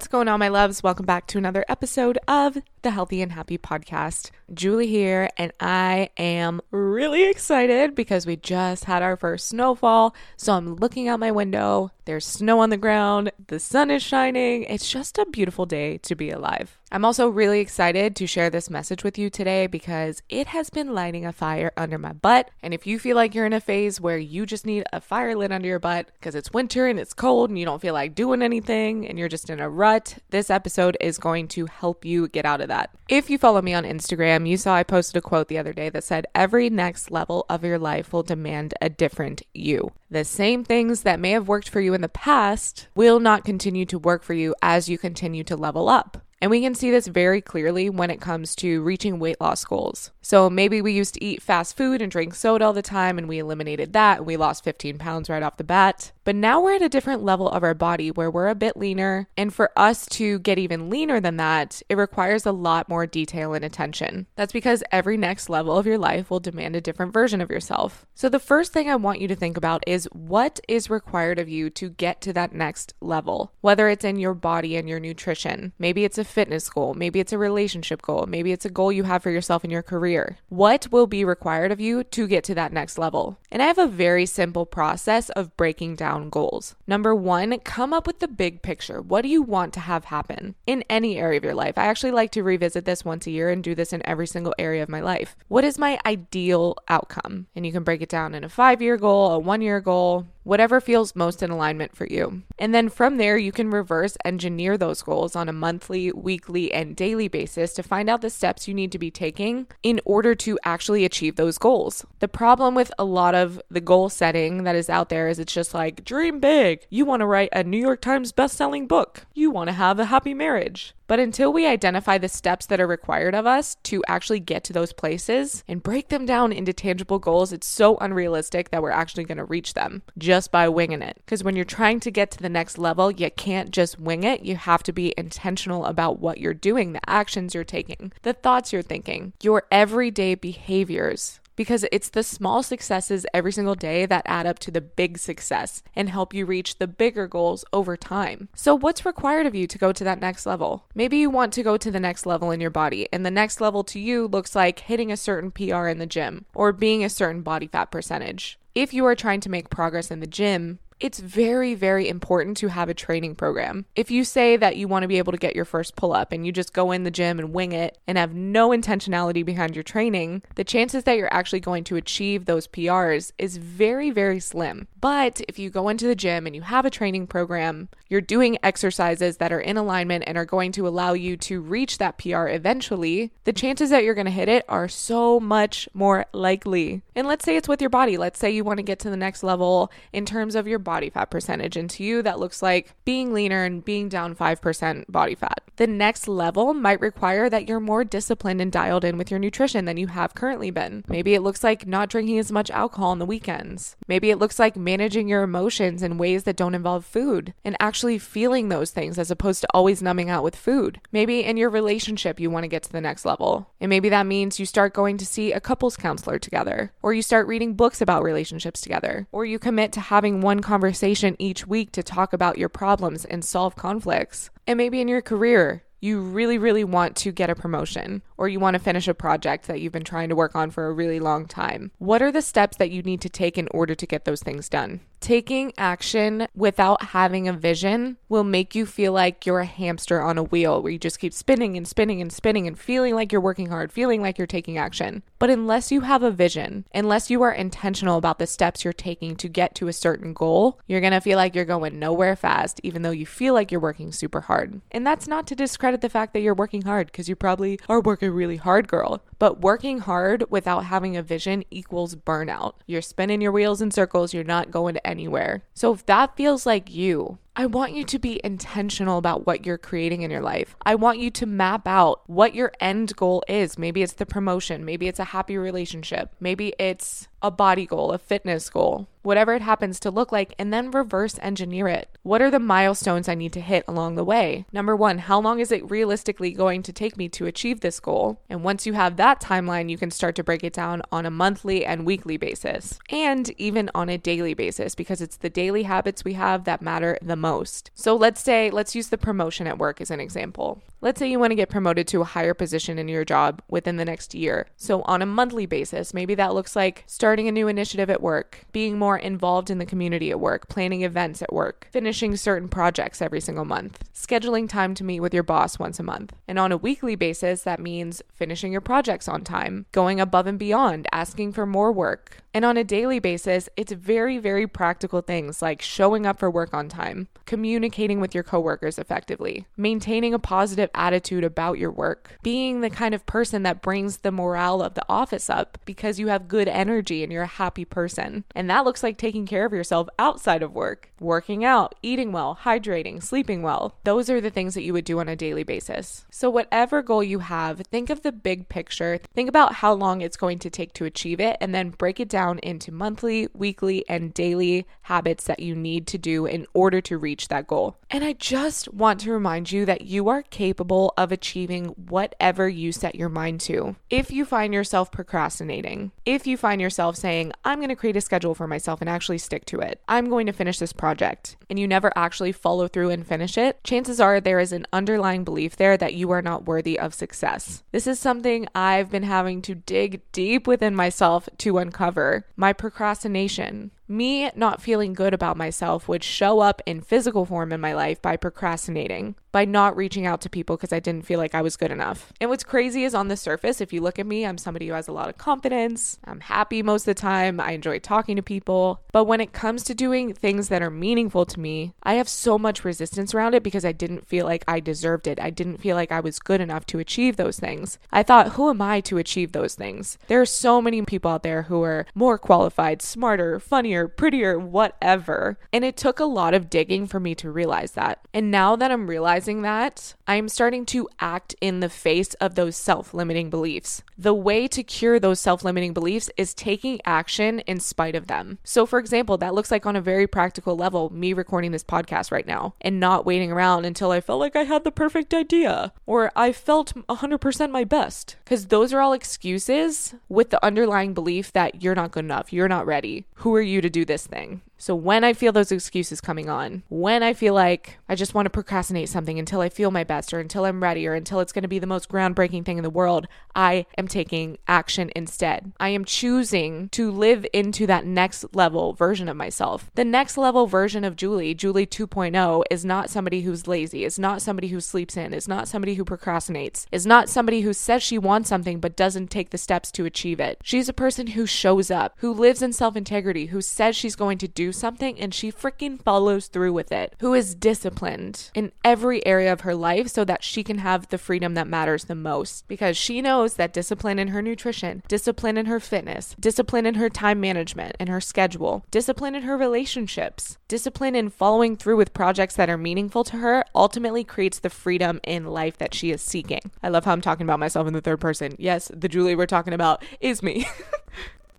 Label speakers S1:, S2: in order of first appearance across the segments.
S1: What's going on, my loves? Welcome back to another episode of the Healthy and Happy Podcast. Julie here, and I am really excited because we just had our first snowfall. So I'm looking out my window. There's snow on the ground, the sun is shining. It's just a beautiful day to be alive. I'm also really excited to share this message with you today because it has been lighting a fire under my butt. And if you feel like you're in a phase where you just need a fire lit under your butt because it's winter and it's cold and you don't feel like doing anything and you're just in a rut, this episode is going to help you get out of that. If you follow me on Instagram, you saw I posted a quote the other day that said, Every next level of your life will demand a different you. The same things that may have worked for you in the past will not continue to work for you as you continue to level up. And we can see this very clearly when it comes to reaching weight loss goals. So maybe we used to eat fast food and drink soda all the time and we eliminated that and we lost 15 pounds right off the bat. But now we're at a different level of our body where we're a bit leaner. And for us to get even leaner than that, it requires a lot more detail and attention. That's because every next level of your life will demand a different version of yourself. So the first thing I want you to think about is what is required of you to get to that next level, whether it's in your body and your nutrition. Maybe it's a fitness goal, maybe it's a relationship goal, maybe it's a goal you have for yourself in your career. What will be required of you to get to that next level? And I have a very simple process of breaking down goals. Number one, come up with the big picture. What do you want to have happen in any area of your life? I actually like to revisit this once a year and do this in every single area of my life. What is my ideal outcome? And you can break it down in a five year goal, a one year goal, whatever feels most in alignment for you. And then from there, you can reverse engineer those goals on a monthly, weekly, and daily basis to find out the steps you need to be taking in order to actually achieve those goals. The problem with a lot of the goal setting that is out there is it's just like dream big. You want to write a New York Times best-selling book. You want to have a happy marriage. But until we identify the steps that are required of us to actually get to those places and break them down into tangible goals, it's so unrealistic that we're actually going to reach them just by winging it. Because when you're trying to get to the next level, you can't just wing it. You have to be intentional about what you're doing, the actions you're taking, the thoughts you're thinking, your everyday behaviors because it's the small successes every single day that add up to the big success and help you reach the bigger goals over time. So, what's required of you to go to that next level? Maybe you want to go to the next level in your body, and the next level to you looks like hitting a certain PR in the gym or being a certain body fat percentage. If you are trying to make progress in the gym, it's very, very important to have a training program. If you say that you want to be able to get your first pull up and you just go in the gym and wing it and have no intentionality behind your training, the chances that you're actually going to achieve those PRs is very, very slim. But if you go into the gym and you have a training program, you're doing exercises that are in alignment and are going to allow you to reach that PR eventually, the chances that you're going to hit it are so much more likely. And let's say it's with your body. Let's say you want to get to the next level in terms of your body fat percentage. And to you, that looks like being leaner and being down 5% body fat. The next level might require that you're more disciplined and dialed in with your nutrition than you have currently been. Maybe it looks like not drinking as much alcohol on the weekends. Maybe it looks like managing your emotions in ways that don't involve food and actually feeling those things as opposed to always numbing out with food. Maybe in your relationship, you want to get to the next level. And maybe that means you start going to see a couples counselor together, or you start reading books about relationships together, or you commit to having one conversation conversation each week to talk about your problems and solve conflicts. And maybe in your career, you really, really want to get a promotion or you want to finish a project that you've been trying to work on for a really long time. What are the steps that you need to take in order to get those things done? Taking action without having a vision will make you feel like you're a hamster on a wheel where you just keep spinning and spinning and spinning and feeling like you're working hard, feeling like you're taking action. But unless you have a vision, unless you are intentional about the steps you're taking to get to a certain goal, you're to feel like you're going nowhere fast, even though you feel like you're working super hard. And that's not to discredit the fact that you're working hard because you probably are working really hard, girl. But working hard without having a vision equals burnout. You're spinning your wheels in circles, you're not going anywhere. So if that feels like you, I want you to be intentional about what you're creating in your life. I want you to map out what your end goal is. Maybe it's the promotion, maybe it's a happy relationship, maybe it's a body goal, a fitness goal, whatever it happens to look like, and then reverse engineer it. What are the milestones I need to hit along the way? Number one, how long is it realistically going to take me to achieve this goal? And once you have that timeline, you can start to break it down on a monthly and weekly basis, and even on a daily basis, because it's the daily habits we have that matter the most. So let's say, let's use the promotion at work as an example. Let's say you want to get promoted to a higher position in your job within the next year. So, on a monthly basis, maybe that looks like starting a new initiative at work, being more involved in the community at work, planning events at work, finishing certain projects every single month, scheduling time to meet with your boss once a month. And on a weekly basis, that means finishing your projects on time, going above and beyond, asking for more work, and on a daily basis, it's very, very practical things like showing up for work on time, communicating with your coworkers effectively, maintaining a positive attitude about your work, being the kind of person that brings the morale of the office up because you have good energy and you're a happy person. And that looks like taking care of yourself outside of work, working out, eating well, hydrating, sleeping well. Those are the things that you would do on a daily basis. So, whatever goal you have, think of the big picture, think about how long it's going to take to achieve it, and then break it down down into monthly, weekly, and daily habits that you need to do in order to reach that goal. And I just want to remind you that you are capable of achieving whatever you set your mind to. If you find yourself procrastinating, if you find yourself saying, I'm going to create a schedule for myself and actually stick to it, I'm going to finish this project, and you never actually follow through and finish it, chances are there is an underlying belief there that you are not worthy of success. This is something I've been having to dig deep within myself to uncover my procrastination, me not feeling good about myself would show up in physical form in my life by procrastinating, by not reaching out to people because I didn't feel like I was good enough. And what's crazy is on the surface, if you look at me, I'm somebody who has a lot of confidence. I'm happy most of the time. I enjoy talking to people. But when it comes to doing things that are meaningful to me, I have so much resistance around it because I didn't feel like I deserved it. I didn't feel like I was good enough to achieve those things. I thought, who am I to achieve those things? There are so many people out there who are more qualified, smarter, funnier prettier, whatever. And it took a lot of digging for me to realize that. And now that I'm realizing that, I'm starting to act in the face of those self limiting beliefs. The way to cure those self limiting beliefs is taking action in spite of them. So, for example, that looks like on a very practical level, me recording this podcast right now and not waiting around until I felt like I had the perfect idea or I felt 100% my best. Because those are all excuses with the underlying belief that you're not good enough, you're not ready. Who are you to do this thing? So when I feel those excuses coming on, when I feel like I just want to procrastinate something until I feel my best or until I'm ready or until it's going to be the most groundbreaking thing in the world, I am taking action instead. I am choosing to live into that next level version of myself. The next level version of Julie, Julie 2.0, is not somebody who's lazy, is not somebody who sleeps in, is not somebody who procrastinates, is not somebody who says she wants something but doesn't take the steps to achieve it. She's a person who shows up, who lives in self integrity, who says she's going to do something and she freaking follows through with it, who is disciplined in every area of her life so that she can have the freedom that matters the most. Because she knows that discipline in her nutrition, discipline in her fitness, discipline in her time management and her schedule, discipline in her relationships, discipline in following through with projects that are meaningful to her ultimately creates the freedom in life that she is seeking. I love how I'm talking about myself in the third person. Yes, the Julie we're talking about is me.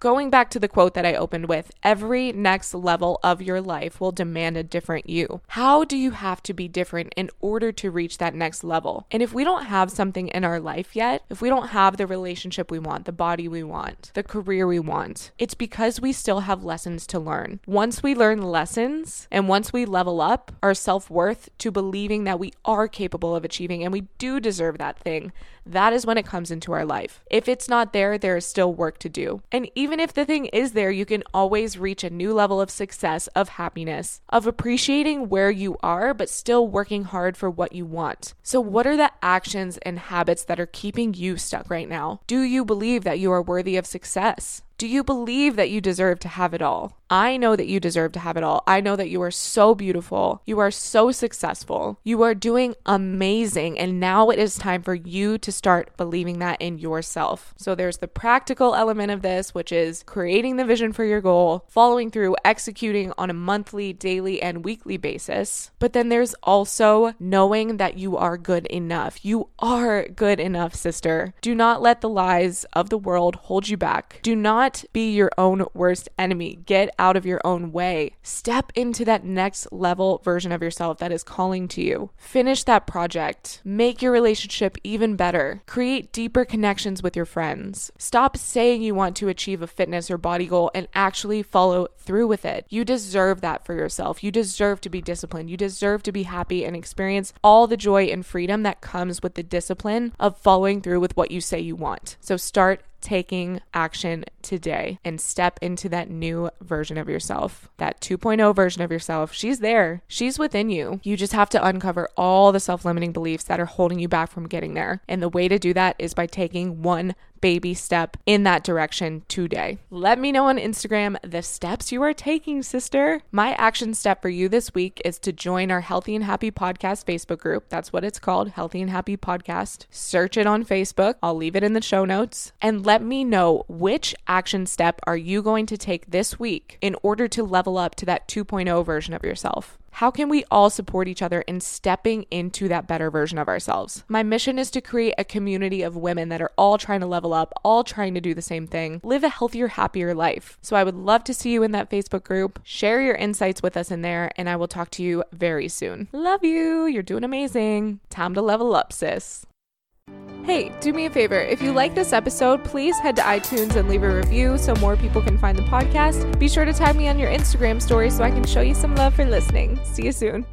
S1: Going back to the quote that I opened with, every next level of your life will demand a different you. How do you have to be different in order to reach that next level? And if we don't have something in our life yet, if we don't have the relationship we want, the body we want, the career we want, it's because we still have lessons to learn. Once we learn lessons and once we level up our self worth to believing that we are capable of achieving and we do deserve that thing, that is when it comes into our life. If it's not there, there is still work to do. And even if the thing is there, you can always reach a new level of success, of happiness, of appreciating where you are, but still working hard for what you want. So, what are the actions and habits that are keeping you stuck right now? Do you believe that you are worthy of success? Do you believe that you deserve to have it all? I know that you deserve to have it all. I know that you are so beautiful. You are so successful. You are doing amazing. And now it is time for you to start believing that in yourself. So there's the practical element of this, which is creating the vision for your goal, following through, executing on a monthly, daily, and weekly basis. But then there's also knowing that you are good enough. You are good enough, sister. Do not let the lies of the world hold you back. Do not be your own worst enemy. Get out of your own way. Step into that next level version of yourself that is calling to you. Finish that project. Make your relationship even better. Create deeper connections with your friends. Stop saying you want to achieve a fitness or body goal and actually follow through with it. You deserve that for yourself. You deserve to be disciplined. You deserve to be happy and experience all the joy and freedom that comes with the discipline of following through with what you say you want. So start taking action today and step into that new version of yourself, that 2.0 version of yourself. She's there, she's within you. You just have to uncover all the self limiting beliefs that are holding you back from getting there. And the way to do that is by taking one baby step in that direction today. Let me know on Instagram the steps you are taking, sister. My action step for you this week is to join our Healthy and Happy Podcast Facebook group. That's what it's called, Healthy and Happy Podcast. Search it on Facebook. I'll leave it in the show notes. And let me know which action step are you going to take this week in order to level up to that 2.0 version of yourself. How can we all support each other in stepping into that better version of ourselves? My mission is to create a community of women that are all trying to level up, all trying to do the same thing, live a healthier, happier life. So I would love to see you in that Facebook group. Share your insights with us in there, and I will talk to you very soon. Love you. You're doing amazing. Time to level up, sis. Hey, do me a favor. If you like this episode, please head to iTunes and leave a review so more people can find the podcast. Be sure to tag me on your Instagram story so I can show you some love for listening. See you soon.